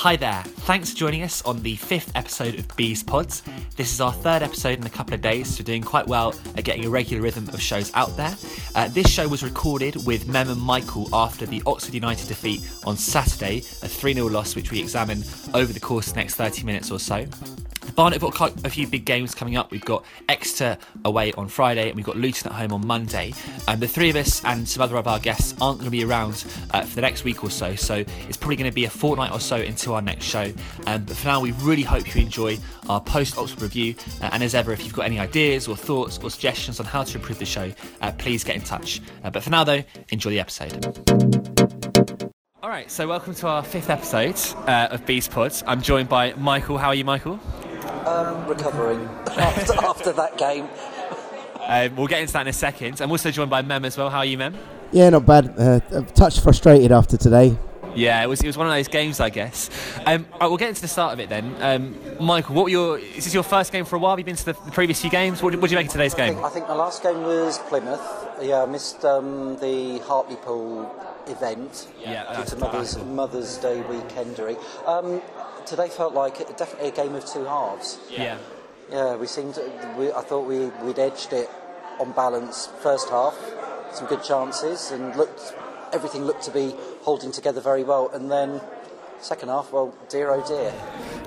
Hi there. Thanks for joining us on the fifth episode of Bees Pods. This is our third episode in a couple of days, so doing quite well at getting a regular rhythm of shows out there. Uh, this show was recorded with Mem and Michael after the Oxford United defeat on Saturday, a 3 0 loss, which we examine over the course of the next 30 minutes or so. Barnet have got a few big games coming up. We've got Exeter away on Friday and we've got Luton at home on Monday. And the three of us and some other of our guests aren't going to be around uh, for the next week or so. So it's probably going to be a fortnight or so until our next show. Um, but for now, we really hope you enjoy our post Oxford review. Uh, and as ever, if you've got any ideas or thoughts or suggestions on how to improve the show, uh, please get in touch. Uh, but for now, though, enjoy the episode. All right, so welcome to our fifth episode uh, of Bees Pods. I'm joined by Michael. How are you, Michael? Um, recovering after, after that game. Um, we'll get into that in a second. I'm also joined by Mem as well. How are you, Mem? Yeah, not bad. Uh, a touch frustrated after today. Yeah, it was, it was one of those games, I guess. Um, right, we'll get into the start of it then. Um, Michael, what were your? Is this your first game for a while? Have you been to the, the previous few games? What, what did you make of today's I game? think, I think my last game was Plymouth. Yeah, I missed um, the Hartlepool event Yeah, due that's to Mother's. Mother's Day weekendery. Um, today felt like definitely a game of two halves. Yeah. Yeah, we seemed. We, I thought we we'd edged it on balance first half, some good chances, and looked everything looked to be holding together very well. And then second half, well, dear oh dear.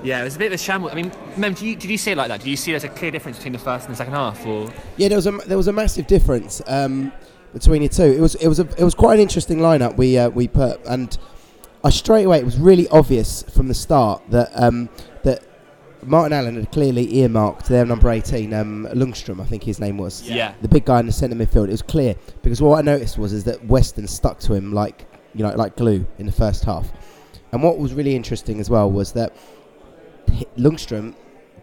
Yeah, it was a bit of a shambles. I mean, Mem, did you, did you see it like that? Did you see there's a clear difference between the first and the second half? Or Yeah, there was a there was a massive difference um, between the two. It was it was a, it was quite an interesting lineup we uh, we put, and I straight away it was really obvious from the start that um, that Martin Allen had clearly earmarked their number eighteen, um, Lundstram, I think his name was. Yeah. the big guy in the centre midfield. It was clear because what I noticed was is that Weston stuck to him like you know like glue in the first half, and what was really interesting as well was that Lundstram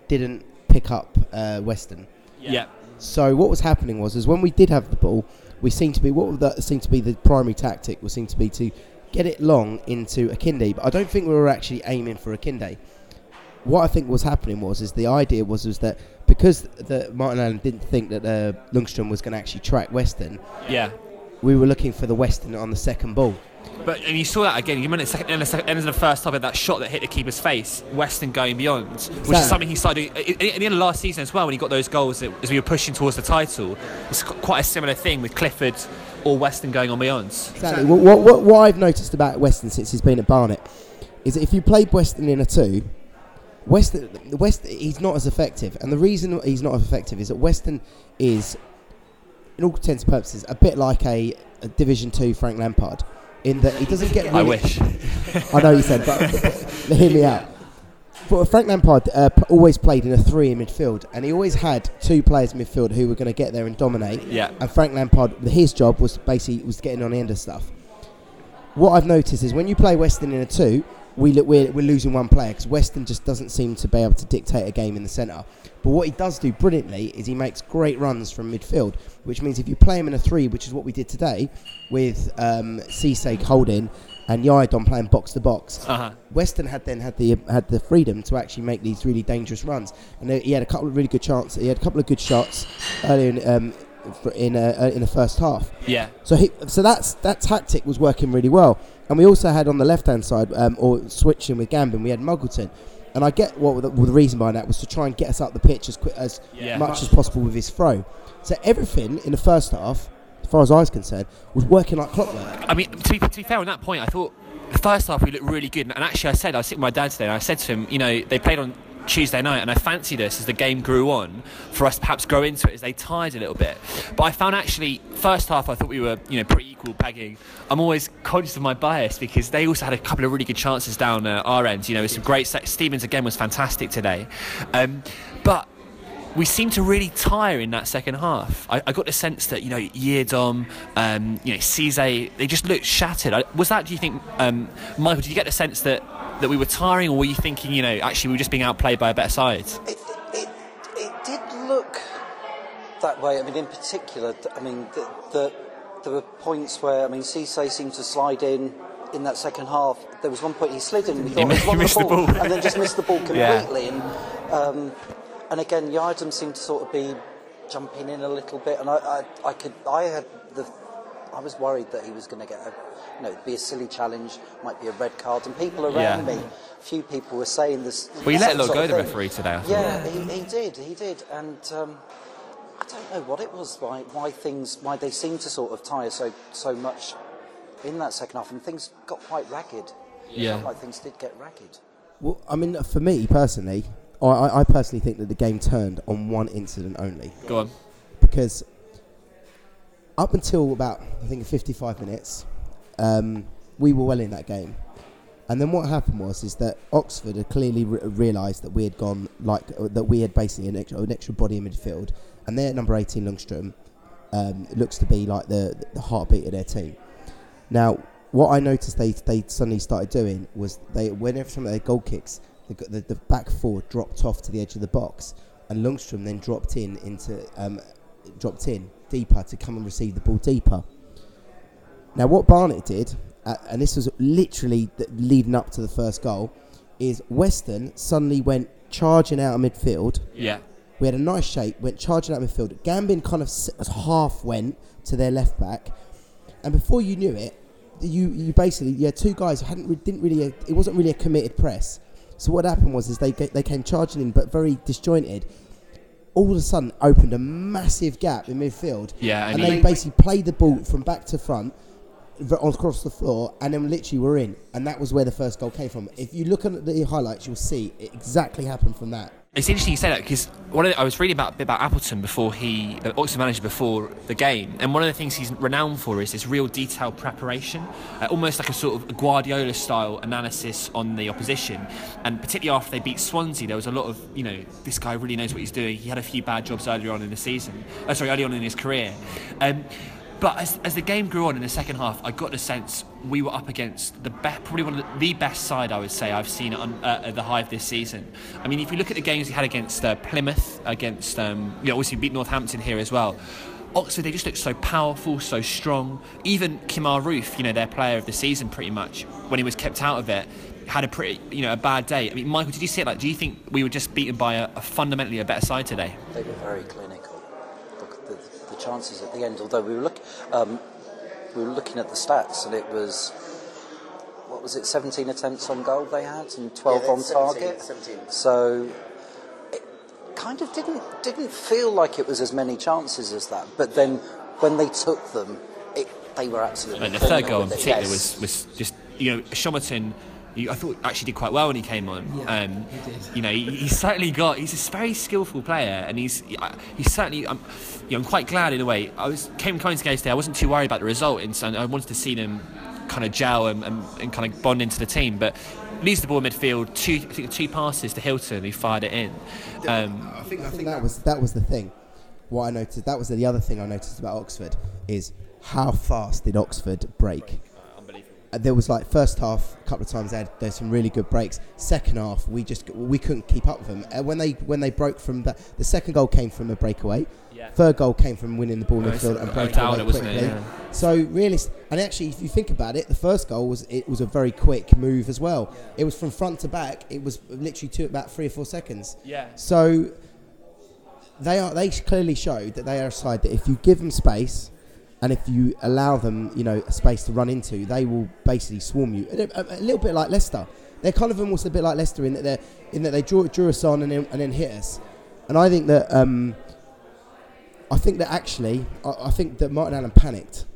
didn't pick up uh, Weston. yeah, So what was happening was, is when we did have the ball, we seemed to be what that seemed to be the primary tactic was seemed to be to get it long into a Akinde, but I don't think we were actually aiming for a Akinde. What I think was happening was, is the idea was was that because the Martin Allen didn't think that uh, Lundstram was going to actually track Weston, yeah. we were looking for the Weston on the second ball. But and you saw that again. You remember the second, end of the second, end of the first half, that shot that hit the keeper's face, Weston going beyond, which is something he started doing at at the end of last season as well. When he got those goals that, as we were pushing towards the title, it's quite a similar thing with Clifford or Weston going on my own. Exactly. What, what, what, what I've noticed about Weston since he's been at Barnet is that if you play Weston in a two, Weston, West, he's not as effective. And the reason he's not as effective is that Weston is, in all intents and purposes, a bit like a, a Division Two Frank Lampard, in that he doesn't get. I wish. I know you said, but, but hear me out. But Frank Lampard uh, p- always played in a three in midfield, and he always had two players in midfield who were going to get there and dominate. Yeah. And Frank Lampard, his job was basically was getting on the end of stuff. What I've noticed is when you play Weston in a two, we look, we're, we're losing one player because Weston just doesn't seem to be able to dictate a game in the centre. But what he does do brilliantly is he makes great runs from midfield, which means if you play him in a three, which is what we did today, with um, Cisse holding and Yiadom playing box to box, Uh-huh. Weston had then had the had the freedom to actually make these really dangerous runs, and he had a couple of really good chances. He had a couple of good shots earlier in um, in uh, in the first half. Yeah. So he, so that's that tactic was working really well. And we also had on the left hand side, um, or switching with Gambin, we had Muggleton. And I get what the, the reason behind that was to try and get us up the pitch as quick as Yeah. much as possible with his throw. So everything in the first half, far as I was concerned, was working like clockwork. I mean, to be, to be fair on that point, I thought the first half we looked really good. And actually, I said, I was sitting with my dad today, and I said to him, you know, they played on Tuesday night, and I fancied us as the game grew on for us perhaps grow into it as they tired a little bit. But I found actually, first half, I thought we were, you know, pretty equal pegging. I'm always conscious of my bias because they also had a couple of really good chances down uh, our end. You know, some great. Se- Stevens again was fantastic today, um, but we seemed to really tire in that second half. I, I got the sense that you know Yiadom, um, you know Cisse, they just looked shattered. I, was that? Do you think, um, Michael? Did you get the sense that that we were tiring, or were you thinking, you know, actually we were just being outplayed by a better side? It, it, it did look that way. I mean, in particular, I mean, the, the, there were points where, I mean, Cisse seemed to slide in in that second half. There was one point he slid in and we thought, mi- "He's won missed the ball." and then just missed the ball Yeah. completely. And, um, and again, Yiadom seemed to sort of be jumping in a little bit, and I, I, I could, I had the I was worried that he was going to get a, you know, be a silly challenge, might be a red card, and people around Yeah. me, a few people were saying this. Well, he let a lot go, of the referee, today, I. Yeah, he, he did, he did, and um, I don't know what it was, why, why things, why they seemed to sort of tire so so much in that second half, and things got quite ragged. Yeah. Felt like things did get ragged. Well, I mean, for me personally, I, I personally think that the game turned on one incident only. Go on. because up until about I think 55 minutes, um, we were well in that game. And then what happened was is that Oxford had clearly re- realised that we had gone like uh, that we had basically an extra, an extra body in midfield, and their number 18 Lundstram um, looks to be like the the heartbeat of their team. Now, what I noticed they they suddenly started doing was they whenever some of their goal kicks, the, the, the back four dropped off to the edge of the box, and Lundstram then dropped in into um, dropped in deeper to come and receive the ball deeper. Now, what Barnet did, uh, and this was literally leading up to the first goal, is Weston suddenly went charging out of midfield. Yeah. We had a nice shape, went charging out of midfield. Gambin kind of half went to their left back, and before you knew it, you you basically you had two guys who hadn't didn't really it wasn't really a committed press. So what happened was is they they came charging in, but very disjointed. All of a sudden, opened a massive gap in midfield. Yeah, and, and they basically played the ball from back to front across the floor, and then literally were in, and that was where the first goal came from. If you look at the highlights, you'll see it exactly happened from that. It's interesting you say that because one of the, I was reading about a bit about Appleton before he, the Oxford manager before the game, and one of the things he's renowned for is this real detailed preparation, uh, almost like a sort of Guardiola style analysis on the opposition. And particularly after they beat Swansea, there was a lot of you know this guy really knows what he's doing. He had a few bad jobs earlier on in the season, uh, sorry, early on in his career. Um, but as, as the game grew on in the second half, I got the sense we were up against the be- probably one of the, the best side I would say I've seen on, uh, at the Hive this season. I mean, if you look at the games we had against uh, Plymouth, against um, you know, obviously beat Northampton here as well. Oxford, they just looked so powerful, so strong. Even Kemar Roofe, you know, their player of the season pretty much, when he was kept out of it, had a pretty, you know, a bad day. I mean, Michael, did you see it? Like, do you think we were just beaten by a, a fundamentally a better side today? They were very clinical. Chances at the end, although we were look, um, we were looking at the stats, and it was what was it, 17 attempts on goal they had and 12 on target. So it kind of didn't didn't feel like it was as many chances as that. But then when they took them, it, they were absolutely. And the third goal in particular yes. was, was just, you know, Shomerton, you, I thought actually did quite well when he came on. Yeah, um, he did. You know, he, he's certainly got, he's a very skillful player and he's he's certainly, I'm, you know, I'm quite glad in a way. I was came coming to games today, I wasn't too worried about the result and so I wanted to see them kind of gel and, and, and kind of bond into the team. But leaves the ball in midfield, two, I think two passes to Hilton, who fired it in. Um, I think, I think that was that was the thing. What I noticed that was the other thing I noticed about Oxford is how fast did Oxford break? There was like first half a couple of times they had there's some really good breaks. Second half we just we couldn't keep up with them. Uh, when they when they broke from the, the second goal came from a breakaway. Yeah. Third goal came from winning the ball in Oh, it's midfield and breaking away wasn't it? quickly. Yeah. So really, and actually if you think about it, the first goal was it was a very quick move as well. It was from front to back. It was literally two about three or four seconds. Yeah. So they are they clearly showed that they are a side that if you give them space and if you allow them, you know, a space to run into, they will basically swarm you. A, a- a little bit like Leicester. They're kind of almost a bit like Leicester in that they in that they drew, drew us on and then, and then hit us. And I think that um, I think that actually I, I think that Martin Allen panicked.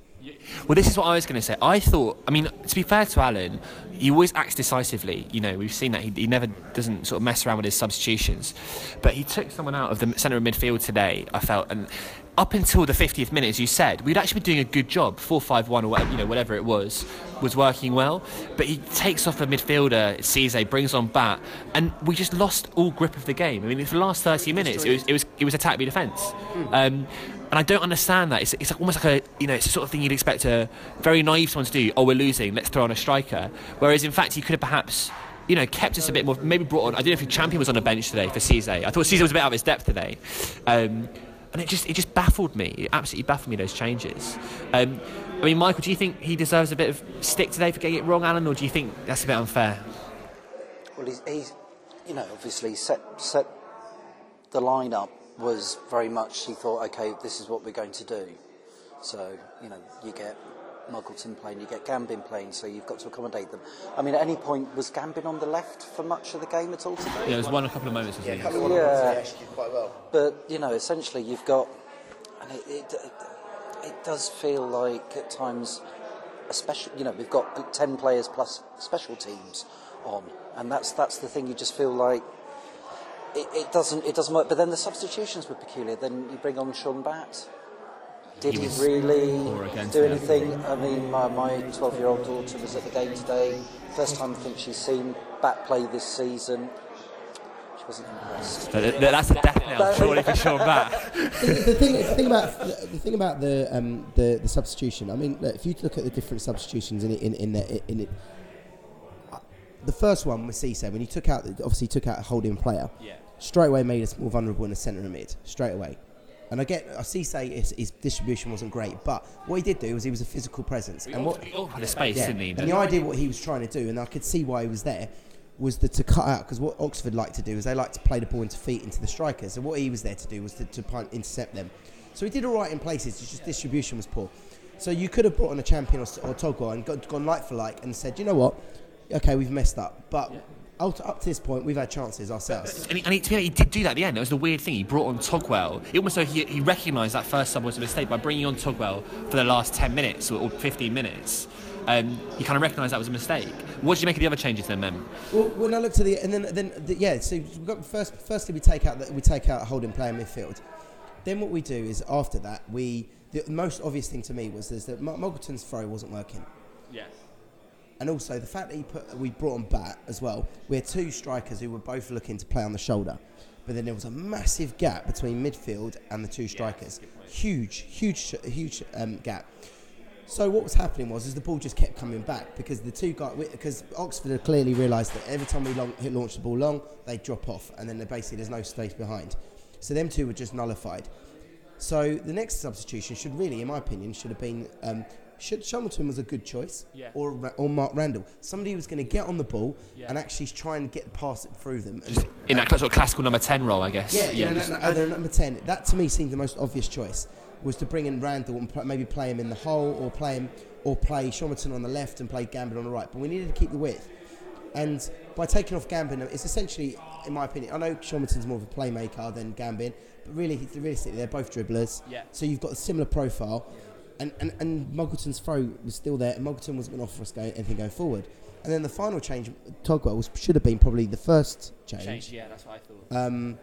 Well, this is what I was going to say. I thought, I mean, to be fair to Alan, he always acts decisively. You know, we've seen that he, he never doesn't sort of mess around with his substitutions. But he took someone out of the centre of midfield today. I felt, and up until the 50th minute, as you said, we'd actually been doing a good job. Four five one or whatever, you know, whatever it was, was working well. But he takes off a midfielder, Cisse, brings on Batt, and we just lost all grip of the game. I mean, for the last 30 minutes, it was it was it was attack v defence. Um, and I don't understand that. It's, it's almost like a, you know, it's the sort of thing you'd expect a very naive someone to do. Oh, we're losing, let's throw on a striker. Whereas in fact, he could have perhaps, you know, kept us a bit more. Maybe brought on. I don't know if the champion was on the bench today for Cisse. I thought Cisse was a bit out of his depth today, um, and it just it just baffled me. It absolutely baffled me those changes. Um, I mean, Michael, do you think he deserves a bit of stick today for getting it wrong, Alan, or do you think that's a bit unfair? Well, he's, he's you know, obviously set set the lineup was very much. He thought, okay, this is what we're going to do. So you know you get Muggleton playing, you get Gambin playing, so you've got to accommodate them. I mean, at any point was Gambin on the left for much of the game at all today? Yeah, there was one a couple of moments. wasn't there? Yeah. But you know, essentially, you've got, and it, it, it, it does feel like at times, especially. You know, we've got ten players plus special teams on, and that's that's the thing. You just feel like it, it doesn't it doesn't work. But then the substitutions were peculiar. Then you bring on Sean Batt. Did He he, really poor against do them. anything? I mean, my my twelve-year-old daughter was at the game today. First time I think she's seen Batt play this season. She wasn't impressed. Th- th- That's a death knell, surely for Sean Batt. the, the thing, the thing about the thing about the um, the, the substitution. I mean, look, if you look at the different substitutions in it, in in, the, in it, the first one with Cisse when he took out, obviously he took out a holding player. Yeah. Straight away made us more vulnerable in the centre of mid. Straight away. And I get, I see say his, his distribution wasn't great, but what he did do was he was a physical presence. And what, oh, He offered a space, yeah. didn't he? And the idea what he was trying to do, and I could see why he was there, was the, to cut out because what Oxford like to do is they like to play the ball into feet into the strikers. So what he was there to do was to, to punt, intercept them. So he did all right in places. It's just distribution was poor. So you could have brought on a champion or, or Togwell and got, gone like for like and said, you know what, okay, we've messed up, but. Up to, up to this point, we've had chances ourselves. And, he, and he, to be honest, he did do that at the end. That was the weird thing. He brought on Togwell. It almost like he, he recognised that first sub was a mistake by bringing on Togwell for the last 10 minutes or, or 15 minutes. Um, he kind of recognised that was a mistake. What did you make of the other changes then, Mem? Well, when I looked at the and then then the, yeah, so we've got first firstly we take out the, we take out a holding player midfield. Then what we do is after that we the most obvious thing to me was is that Mo- throw wasn't working. Yes. And also the fact that he put, we brought him back as well. We had two strikers who were both looking to play on the shoulder, but then there was a massive gap between midfield and the two strikers. Huge, huge, huge um, gap. So what was happening was, is the ball just kept coming back because the two guys, because Oxford had clearly realised that every time we long, hit, launched the ball long, they drop off, and then basically there's no space behind. So them two were just nullified. So the next substitution should really, in my opinion, should have been um, should Shamilton was a good choice, Yeah. or or Mark Randall, somebody who was going to get on the ball Yeah. and actually try and get past it through them. And, In that sort of classical number 10 role, I guess. yeah, yeah, just- no, no, no, number ten. That to me seemed the most obvious choice was to bring in Randall and pl- maybe play him in the hole, or play him, or play Shomerton on the left and play Gambin on the right. But we needed to keep the width, and by taking off Gambin, it's essentially, in my opinion, I know Shomerton's more of a playmaker than Gambin, but really, realistically, they're both dribblers. Yeah. So you've got a similar profile, and, and and Muggleton's throw was still there, and Muggleton wasn't going to offer us go, anything going forward. And then the final change, Togwell, was, should have been probably the first change. Change, yeah, that's what I thought. Um,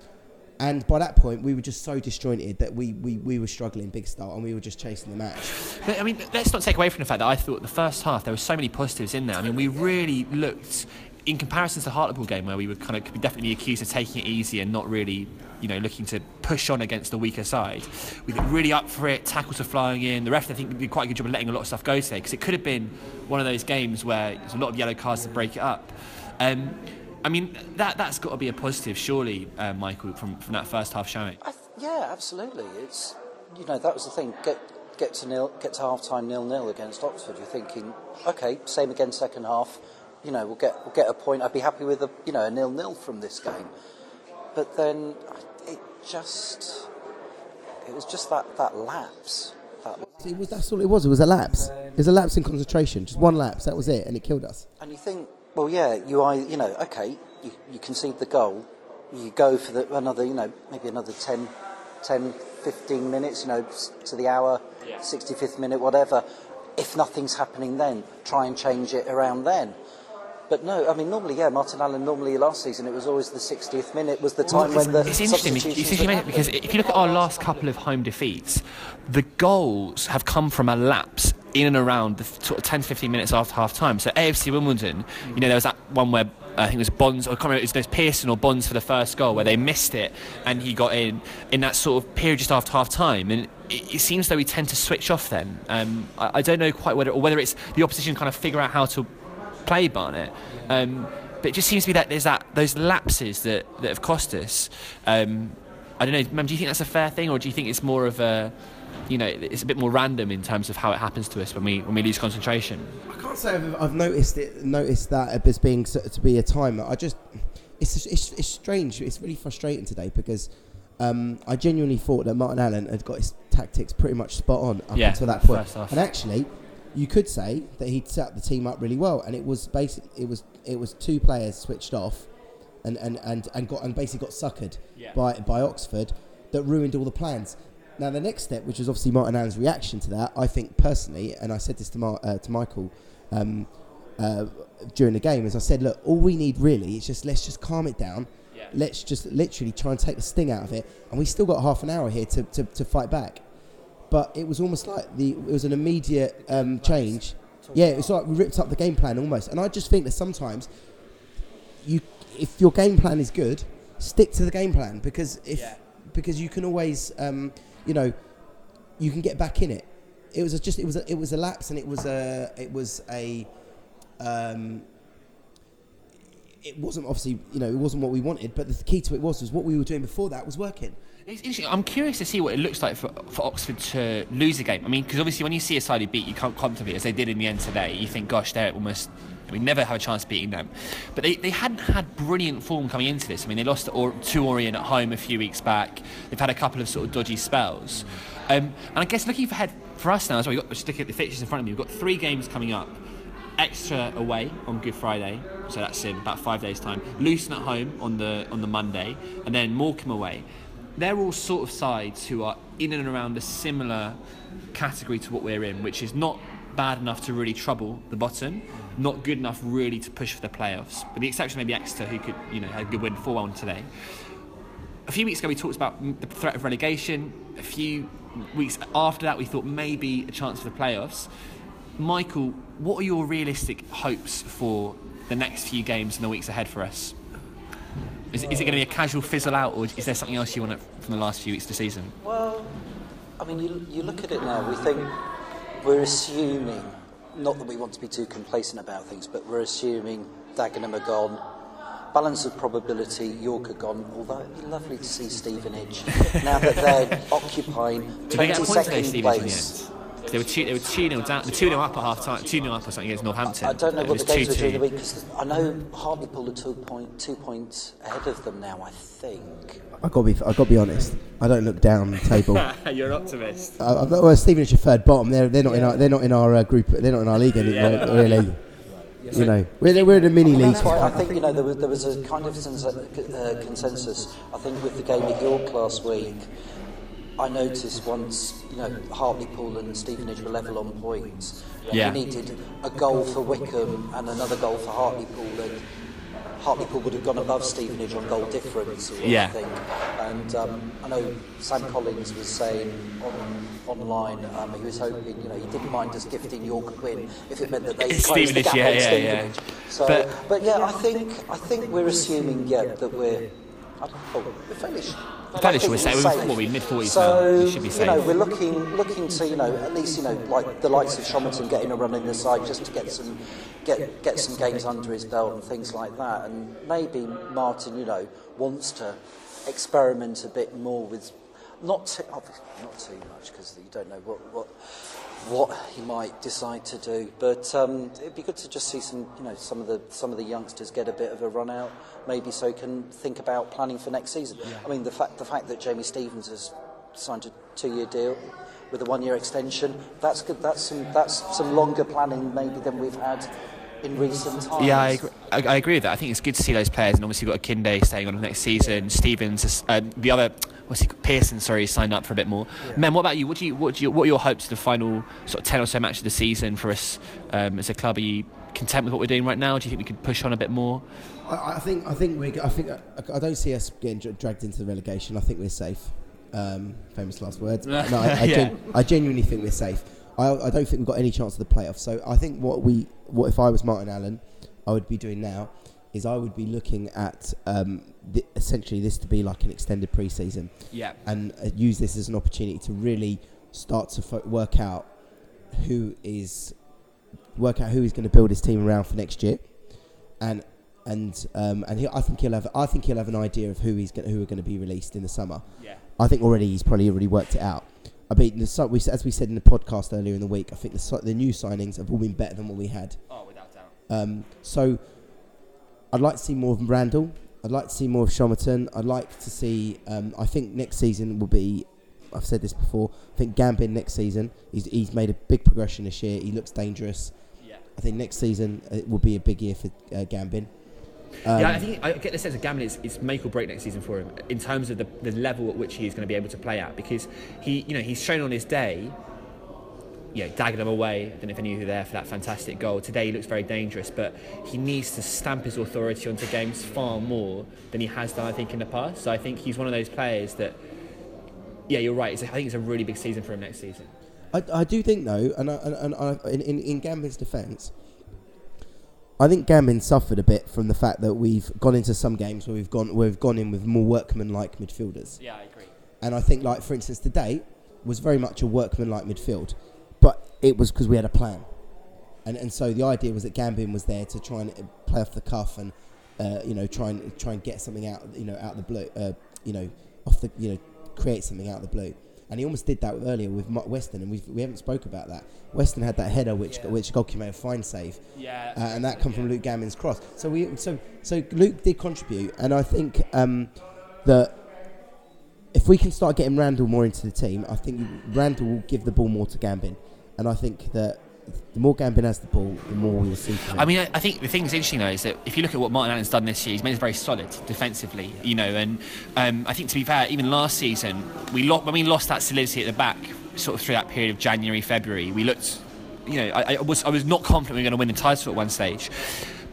and by that point, we were just so disjointed that we, we, we were struggling big start and we were just chasing the match. But, I mean, let's not take away from the fact that I thought the first half there were so many positives in there. I mean, we really looked, in comparison to the Hartlepool game, where we were kind of could be definitely accused of taking it easy and not really, you know, looking to push on against the weaker side. We looked really up for it. Tackles were flying in. The ref, I think, did quite a good job of letting a lot of stuff go today because it could have been one of those games where there's a lot of yellow cards to break it up. Um, I mean, that that's got to be a positive, surely, uh, Michael, from, from that first half showing. Th- yeah, absolutely. It's you know that was the thing. Get get to nil, get to half time nil nil against Oxford. You're thinking, okay, same again second half. You know, we'll get we'll get a point. I'd be happy with a you know a nil nil from this game. But then it just it was just that that lapse. That It was, that's all it was. It was a lapse. It was a lapse in concentration. Just one lapse. That was it. And it killed us. And you think, well, yeah, you are, you know, okay, you, you concede the goal, you go for the, another, you know, maybe another 10, 10, 15 minutes, you know, to the hour, 65th minute, whatever. If nothing's happening then, try and change it around then. But no, I mean, normally, yeah, Martin Allen, normally last season it was always the 60th minute was the time when the It's interesting. It's substitutions interesting because if you look at our last couple of home defeats, the goals have come from a lapse in and around the sort of 10 to 15 minutes after half time. So AFC Wimbledon, you know, there was that one where I think it was Bonds, or I can't remember, it was Pearson or Bonds for the first goal where they missed it and he got in in that sort of period just after half time. And it, it seems though we tend to switch off then. Um, I, I don't know quite whether, or whether it's the opposition kind of figure out how to play Barnet. Um, but it just seems to be that there's that those lapses that, that have cost us. Um, I don't know, do you think that's a fair thing, or do you think it's more of a, you know, it's a bit more random in terms of how it happens to us when we when we lose concentration? I can't say I've, I've noticed it, noticed that as being to be a timer. I just, it's, it's, it's strange. It's really frustrating today because um, I genuinely thought that Martin Allen had got his tactics pretty much spot on up Yeah, until that point. And actually, you could say that he'd set the team up really well, and it was basic. It was it was two players switched off, and and and, and got and basically got suckered Yeah. by by Oxford that ruined all the plans. Now the next step, which was obviously Martin Allen's reaction to that, I think personally, and I said this to Mar- uh, to Michael. Um, uh, during the game, is I said, look, all we need really is just let's just calm it down. Yeah. Let's just literally try and take the sting out of it, and we still got half an hour here to, to, to fight back. But it was almost like the it was an immediate um, change. Yeah, it's like we ripped up the game plan almost, and I just think that sometimes you, if your game plan is good, stick to the game plan because if Yeah. because you can always um, you know you can get back in it. It was a, just it was a, it was a lapse and it was a it was a um, it wasn't obviously you know it wasn't what we wanted, but the key to it was was what we were doing before that was working. It's interesting. I'm curious to see what it looks like for, for Oxford to lose a game. I mean, because obviously when you see a side who beat you can't comfortably, as they did in the end today, you think, gosh, they're almost. We never have a chance of beating them. But they, they hadn't had brilliant form coming into this. I mean, they lost to, or, to at home a few weeks back. They've had a couple of sort of dodgy spells. Um, and I guess looking ahead for us now as well, we've got, just looking at the fixtures in front of me, we've got three games coming up. Exeter away on Good Friday, so that's in about five days' time. Luton at home on the on the Monday, and then Morecambe away. They're all sort of sides who are in and around a similar category to what we're in, which is not bad enough to really trouble the bottom, not good enough really to push for the playoffs. With the exception maybe Exeter, who could you know had a good win 4-1 today. A few weeks ago, we talked about the threat of relegation. A few weeks after that, we thought maybe a chance for the playoffs. Michael, what are your realistic hopes for the next few games and the weeks ahead for us? Is, is it going to be a casual fizzle out, or is there something else you want from the last few weeks of the season? Well, I mean, you, you look at it now, we think we're assuming, not that we want to be too complacent about things, but we're assuming Dagenham are gone. Balance of probability, York are gone, although it'd be lovely to see Stevenage now that they're occupying Did they get a point today, 22nd Stevenage, place. End? They were two, they were two 0 down, the two 0 up at half time, two 0 up or something against Northampton. I don't know It what the games were 2-2. during the week because I know Hartlepool are two, point, two points ahead of them now, I think. I got to be I got to be honest. I don't look down the table. You're an optimist. Uh, well, Stevenage are third bottom. They're they're not in our they're not in our uh, group. They're not in our league anymore. Really, you know, we're we're in a mini league. That's why I think you know there was, there was a kind of sense, uh, consensus. I think with the game at York last week, I noticed once you know Hartlepool and Stevenage were level on points. Yeah. You needed a goal for Wycombe and another goal for Hartlepool, and Hartlepool would have gone above Stevenage on goal difference. Or Yeah. I think. And um, I know Sam Collins was saying on online um, he was hoping you know he didn't mind us gifting York a win if it meant that they closed the gap yeah, on yeah, yeah. Stevenage. So, But- but, yeah, I think I think we're assuming yeah that we're. I Oh, we're fairly. Fairly sure we're safe. We're- what we, mid-forties now? So should be you know we're looking looking to you know at least you know like the likes of Shomerton getting a run in the side just to get some get get some games under his belt and things like that. And maybe Martin you know wants to experiment a bit more with not too, obviously not too much because you don't know what what what he might decide to do. But um, it'd be good to just see some, you know, some of the some of the youngsters get a bit of a run out, maybe so can think about planning for next season. I mean, the fact the fact that Jamie Stevens has signed a two-year deal with a one-year extension, that's good. That's some that's some longer planning maybe than we've had in recent times. Yeah, I agree, I, I agree with that. I think it's good to see those players, and obviously you've got Kinde staying on next season. Stevens, uh, the other, what's he, Pearson, sorry, signed up for a bit more. Mem, what about you? What do you, what do you, what are your hopes for the final sort of ten or so matches of the season for us um, as a club? Are you content with what we're doing right now? Do you think we could push on a bit more? I, I think I think we I think I, I don't see us getting dragged into the relegation. I think we're safe. Um, famous last words. No, I, I, Yeah. gen- I genuinely think we're safe. I, I don't think we've got any chance of the playoffs. So I think what we what if I was Martin Allen, I would be doing now is I would be looking at um, the, essentially this to be like an extended pre-season Yeah. and uh, use this as an opportunity to really start to fo- work out who is work out who he's going to build his team around for next year, and and um, and he, I think he'll have I think he'll have an idea of who he's going who are going to be released in the summer. Yeah. I think already he's probably already worked it out. I mean, the, we, as we said in the podcast earlier in the week, I think the, the new signings have all been better than what we had. Oh, without doubt. Um, so I'd like to see more of Randall. I'd like to see more of Shomerton. I'd like to see. Um, I think next season will be I've said this before. I think Gambin next season, he's, he's made a big progression this year. He looks dangerous. Yeah. I think next season it will be a big year for uh, Gambin. Um, yeah, I think I get the sense of Gambin is, is make or break next season for him in terms of the, the level at which he is going to be able to play at because he, you know, he's shown on his day, you know, them away. I don't know if any of you were there for that fantastic goal. Today he looks very dangerous, but he needs to stamp his authority onto games far more than he has done, I think, in the past. So I think he's one of those players that, yeah, you're right. It's, I think it's a really big season for him next season. I, I do think though, and I, and, and I, in, in in Gambin's defence, I think Gambin suffered a bit from the fact that we've gone into some games where we've gone where we've gone in with more workman-like midfielders, Yeah, I agree. and I think like for instance today was very much a workman-like midfield, but it was because we had a plan, and and so the idea was that Gambin was there to try and uh, play off the cuff and uh, you know try and try and get something out you know out of the blue, uh, you know off the you know create something out of the blue. And he almost did that earlier with Weston, and we've, we haven't spoke about that. Weston had that header, which Yeah. which a fine save, Yeah. uh, and that come from Luke Gambin's cross. So we so so Luke did contribute, and I think um, that if we can start getting Randall more into the team, I think Randall will give the ball more to Gambin, and I think that the more Gambin has the ball, the more we'll see. I mean, I, I think the thing that's interesting though is that if you look at what Martin Allen's done this year, he's made us very solid defensively, you know. And um, I think to be fair, even last season, we lost when we lost that solidity at the back, sort of through that period of January, February, we looked, you know, I, I was I was not confident we were going to win the title at one stage,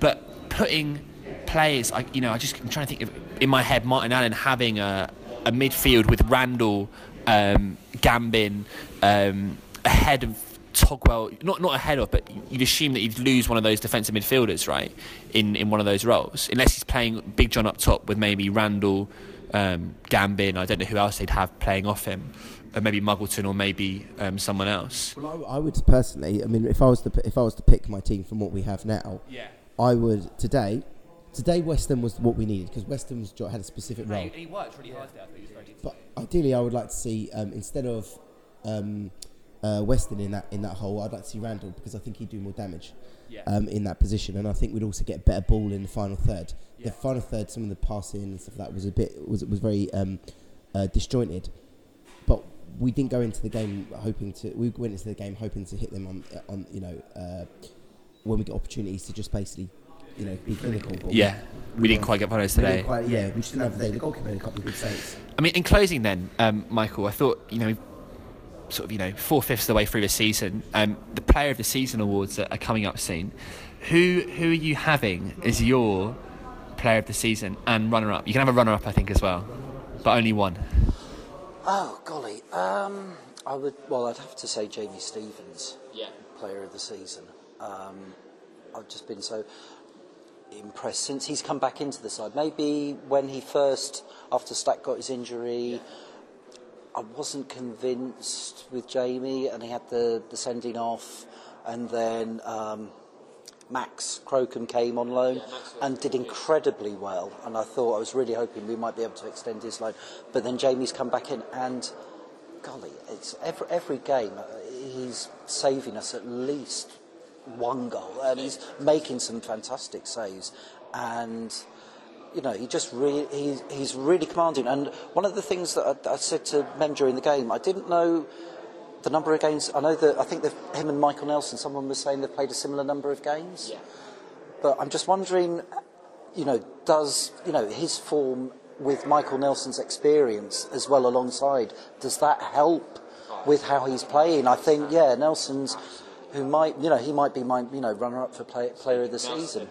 but putting players, I, you know, I just I'm trying to think of in my head Martin Allen having a, a midfield with Randall, um, Gambin, um, ahead of Togwell, not not ahead of, but you'd assume that you'd lose one of those defensive midfielders, right? In in one of those roles, unless he's playing Big John up top with maybe Randall, um, Gambin. I don't know who else they'd have playing off him, or maybe Muggleton or maybe um, someone else. Well, I, I would personally. I mean, if I was to if I was to pick my team from what we have now, Yeah. I would today. Today, Weston was what we needed because Weston's jo- had a specific role. he worked really hard there. I think he was very good. But ideally, I would like to see um, instead of um, uh, Weston in that in that hole, I'd like to see Randall because I think he'd do more damage Yeah. um, in that position, and I think we'd also get a better ball in the final third. Yeah. The final third, some of the passing and stuff like that was a bit was was very um, uh, disjointed, but we didn't go into the game hoping to. We went into the game hoping to hit them on on you know uh, when we get opportunities to just basically you know be clinical. Yeah, we didn't quite get one of we today. quite- yeah, we just didn't have the. The goalkeeper made a couple of good saves. I mean, in closing, then, um, Michael, I thought you know, sort of you know, four fifths of the way through the season, um, the Player of the Season awards are, are coming up soon. Who who are you having as your Player of the Season and runner up? You can have a runner up, I think, as well, but only one. Oh golly, um, I would. Well, I'd have to say Jamie Stevens, Yeah. player of the season. Um, I've just been so impressed since he's come back into the side. Maybe when he first, after Stack got his injury, I wasn't convinced with Jamie, and he had the, the sending off, and then um, Max Crocombe came on loan and did incredibly well. And I thought I was really hoping we might be able to extend his loan, but then Jamie's come back in, and golly, it's every every game uh, he's saving us at least one goal, and he's making some fantastic saves, and you know, he just really he's, he's really commanding. And one of the things that I, I said to Mem during the game, I didn't know the number of games. I know that I think that him and Michael Nelson, someone was saying they've played a similar number of games. Yeah. But I'm just wondering, you know, does you know his form with Michael Nelson's experience as well alongside, does that help with how he's playing? I think yeah, Nelson's who might you know he might be my you know runner up for play, player of the season.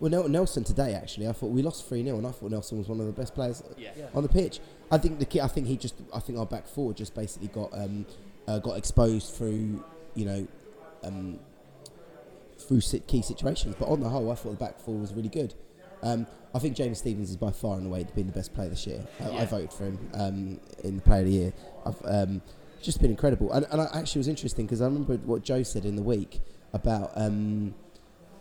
Well, Nel- Nelson today actually, I thought we lost three 0 and I thought Nelson was one of the best players Yeah. on the pitch. I think the key, I think he just, I think our back four just basically got um, uh, got exposed through, you know, um, through si- key situations. But on the whole, I thought the back four was really good. Um, I think James Stevens is by far and away been the best player this year. I, I voted for him um, in the Player of the Year. I've um, just been incredible, and, and I actually was interesting because I remember what Joe said in the week about. Um,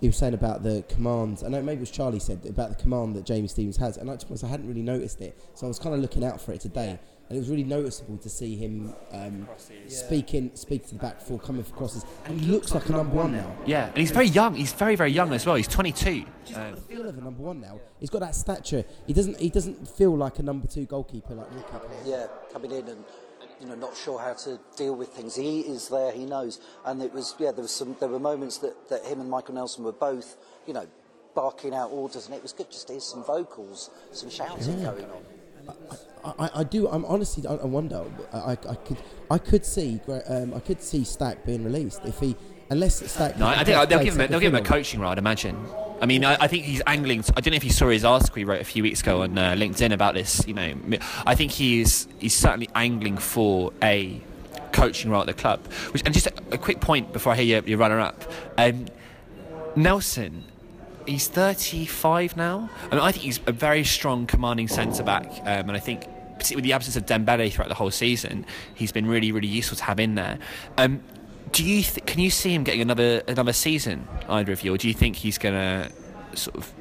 he was saying about the commands. I know maybe it was Charlie said about the command that Jamie Stevens has, and I, to be honest, I hadn't really noticed it. So I was kind of looking out for it today, and it was really noticeable to see him um, speaking, speak to the back four, coming for crosses, and he looks like a number one now. Yeah, and he's very young. He's very, very young as well. He's 22. Um, The feel of a number one now. He's got that stature. He doesn't. He doesn't feel like a number two goalkeeper like Ricky. plays. yeah, coming in and you know not sure how to deal with things. He is there, he knows, and it was yeah. There was some. There were moments that, that him and Michael Nelson were both you know barking out orders, and it was good just to hear some vocals, some shouting going on. I, I- I do. I'm honestly. I, I wonder. I, I could. I could see. Um, I could see Stack being released if he, unless Stack. no, I think they'll give him. A, they'll give him a coaching ride. I'd imagine. I mean, I, I think he's angling. I don't know if you saw his article he wrote a few weeks ago on uh, LinkedIn about this. You know, I think he's he's certainly angling for a coaching role at the club. Which, and just a, a quick point before I hear your, your runner up. Um, Nelson, he's 35 now. I mean, I think he's a very strong, commanding centre back, um, and I think. Particularly with the absence of Dembele throughout the whole season, he's been really, really useful to have in there. Um, do you th- can you see him getting another another season, either of you, or do you think he's gonna sort of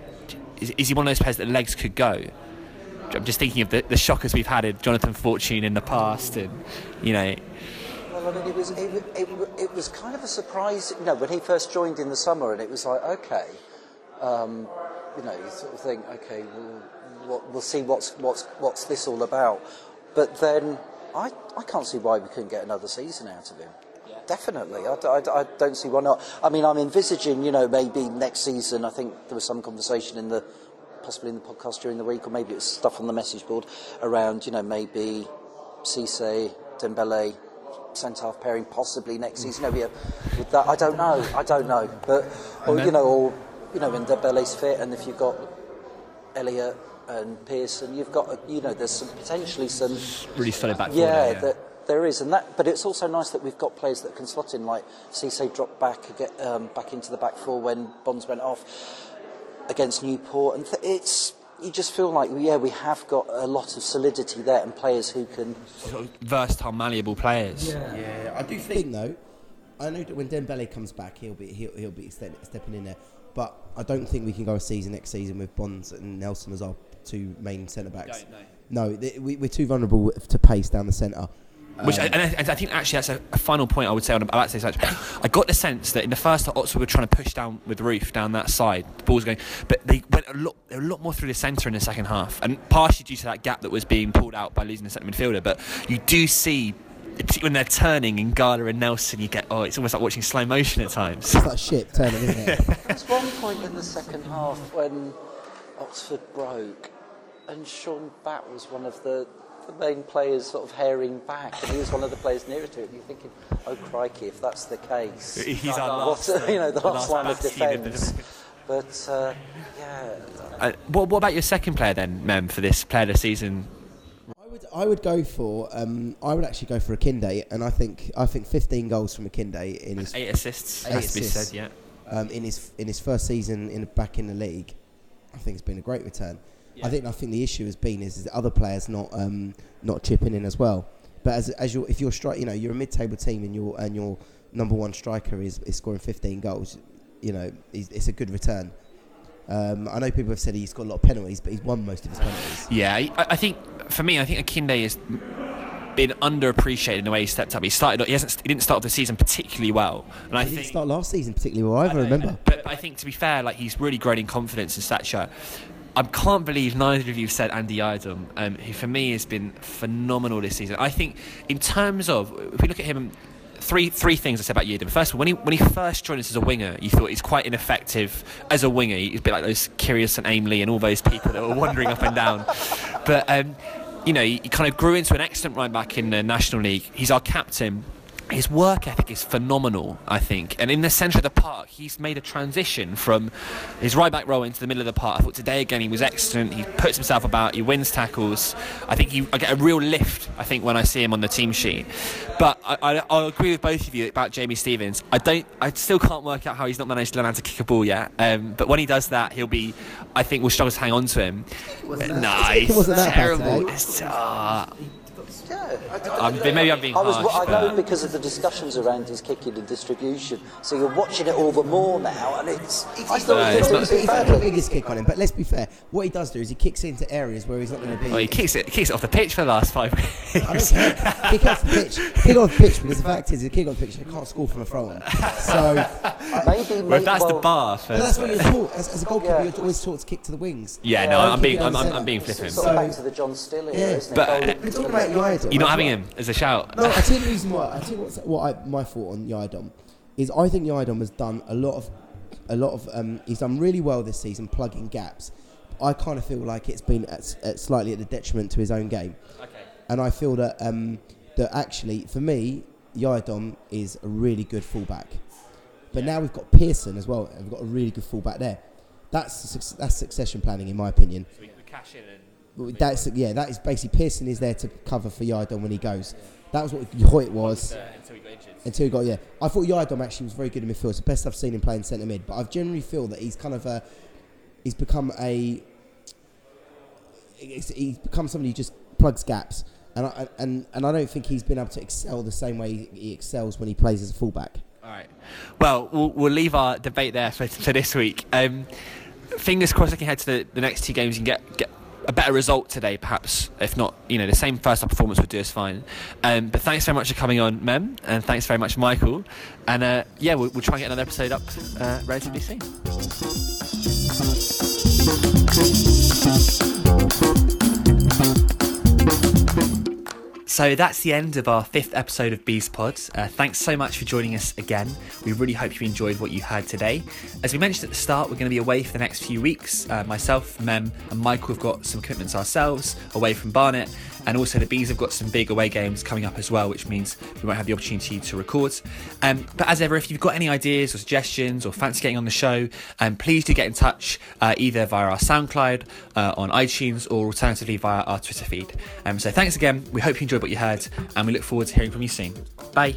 is, is he one of those players that legs could go? I'm just thinking of the, the shockers we've had in Jonathan Fortune in the past, and you know, Well, I mean, it was it, it, it was kind of a surprise, you know, when he first joined in the summer, and it was like, okay, um, you know, you sort of think, okay, we'll, we'll see what's what's what's this all about. But then I I can't see why we couldn't get another season out of him. Definitely, I don't see why not. I mean, I'm envisaging, you know, maybe next season. I think there was some conversation in the possibly in the podcast during the week, or maybe it was stuff on the message board around, you know, maybe Cisse, Dembele, centre half pairing possibly next season. You know, with that, I don't know. I don't know, but or you know, or you know, when Dembele's fit, and if you've got Elliot and Pearson, you've got you know, there's some potentially some really solid back four yeah, that there is, and that. But it's also nice that we've got players that can slot in, like Cisse dropped back get um, back into the back four when Bonds went off against Newport, and th- it's you just feel like yeah, we have got a lot of solidity there and players who can. sort of versatile, malleable players. Yeah, yeah I do think though. I know that when Dembele comes back, he'll be he'll, he'll be ste- stepping in there. But I don't think we can go a season next season with Bonds and Nelson as our two main centre backs. Don't, No, th- we, we're too vulnerable to pace down the centre. Which I, and I, and I think actually that's a, a final point I would say on about say such. I got the sense that in the first half, Oxford were trying to push down with Roofe down that side. The ball was going, but they went a lot, they were a lot more through the centre in the second half, and partially due to that gap that was being pulled out by losing the centre midfielder. But you do see. When they're turning in Gala and Nelson, you get oh, it's almost like watching slow motion at times. It's like shit turning, isn't it? There's one point in the second half when Oxford broke, and Sean Batt was one of the, the main players sort of herring back, and he was one of the players nearer to it. And you're thinking, oh crikey, if that's the case, He's our what, last, you know, the the last, last line of bastion defence. But uh, yeah, Uh, what, what about your second player then, Mem, for this player of the season? I would I would go for um, I would actually go for Akinde, and I think I think 15 goals from Akinde in his Eight assists, Eight has to be assists. said, yeah. um, in his in his first season in back in the league, I think it's been a great return. I think I think the issue has been is, is other players not um, not chipping in as well. But as as you if you're stri- you know you're a mid-table team and your and your number one striker is, is scoring 15 goals, you know he's, it's a good return. Um, I know people have said he's got a lot of penalties, but he's won most of his penalties. Yeah, I, I think for me, I think Akinde has been underappreciated in the way he stepped up. He started, he hasn't, he didn't start the season particularly well, and I He didn't think. start last season particularly well either. Remember, But I think to be fair, like he's really grown in confidence and stature. I can't believe neither of you said Andy Yiadom, um, who for me has been phenomenal this season. I think in terms of if we look at him, three three things I said about Yiadom. First of all, when he when he first joined us as a winger, you thought he's quite ineffective as a winger. He's a bit like those Curious and Aimley and all those people that were wandering up and down. But um, you know, he, he kind of grew into an excellent right back in the National League. He's our captain. His work ethic is phenomenal, I think. And in the centre of the park, he's made a transition from his right back role into the middle of the park. I thought today again he was excellent. He puts himself about. He wins tackles. I think he, I get a real lift. I think when I see him on the team sheet. But I, I, I'll agree with both of you about Jamie Stevens. I don't. I still can't work out how he's not managed to learn how to kick a ball yet. Um, but when he does that, he'll be. I think we'll struggle to hang on to him. Nah, that bad terrible. It's, yeah. I'm, maybe I'm being I was. harsh. I know but- because of the discussions around his kicking and distribution. So you're watching it all the more now, and it's. I still No, think it's it not- was He's the biggest kick on him, but let's be fair. What he does do is he kicks into areas where he's not going to be. Well, he kicks it, he kicks it off the pitch for the last five minutes. don't kick off the pitch. Kick off the pitch because the fact is, a kick off the pitch, they can't score from a throw on. So Maybe. Well, if that's the well, bar for. but that's what you're taught. As, as a goalkeeper, Yeah. you're always taught to kick to the wings. Yeah, no, I'm being, kick I'm, I'm, I'm being flippant. Sort So- of back to the John Still Yeah. isn't it? But, Goal- uh, We're talking about Yiadom. You're not having him as a shout. No, I tell you the reason why. I tell you what's, what I, my thought on Yiadom is I think Yiadom has done a lot of, a lot of. Um, he's done really well this season plugging gaps. I kind of feel like it's been at, at slightly at the detriment to his own game, Okay. and I feel that um, that actually for me, Yiadom is a really good fullback. But now we've got Pearson as well, and we've got a really good fullback there. That's that's succession planning, in my opinion. So we, we cash in and. Well, That's yeah. That is basically Pearson is there to cover for Yiadom when he goes. That was what Hoyt was until we got injured. until he got yeah. I thought Yiadom actually was very good in midfield. It's the best I've seen him playing centre mid. But I generally feel that he's kind of a he's become a he's, he's become somebody who just plugs gaps. And I, and and I don't think he's been able to excel the same way he, he excels when he plays as a fullback. All right. Well, we'll, we'll leave our debate there for, for this week. Um, fingers crossed, looking ahead to the, the next two games, you can get get a better result today, perhaps. If not, you know, the same first half performance would do us fine. Um, but thanks very much for coming on, Mem, and thanks very much, Michael. And uh, yeah, we'll, we'll try and get another episode up uh, relatively soon. So that's the end of our fifth episode of Bees Pods. Uh, thanks so much for joining us again. We really hope you enjoyed what you heard today. As we mentioned at the start, we're going to be away for the next few weeks. Uh, myself, Mem, and Michael have got some commitments ourselves away from Barnet, and also the Bees have got some big away games coming up as well, which means we won't have the opportunity to record. Um, but as ever, if you've got any ideas or suggestions or fancy getting on the show, um, please do get in touch uh, either via our SoundCloud, uh, on iTunes, or alternatively via our Twitter feed. Um, so thanks again. We hope you enjoyed what you heard, and we look forward to hearing from you soon. Bye.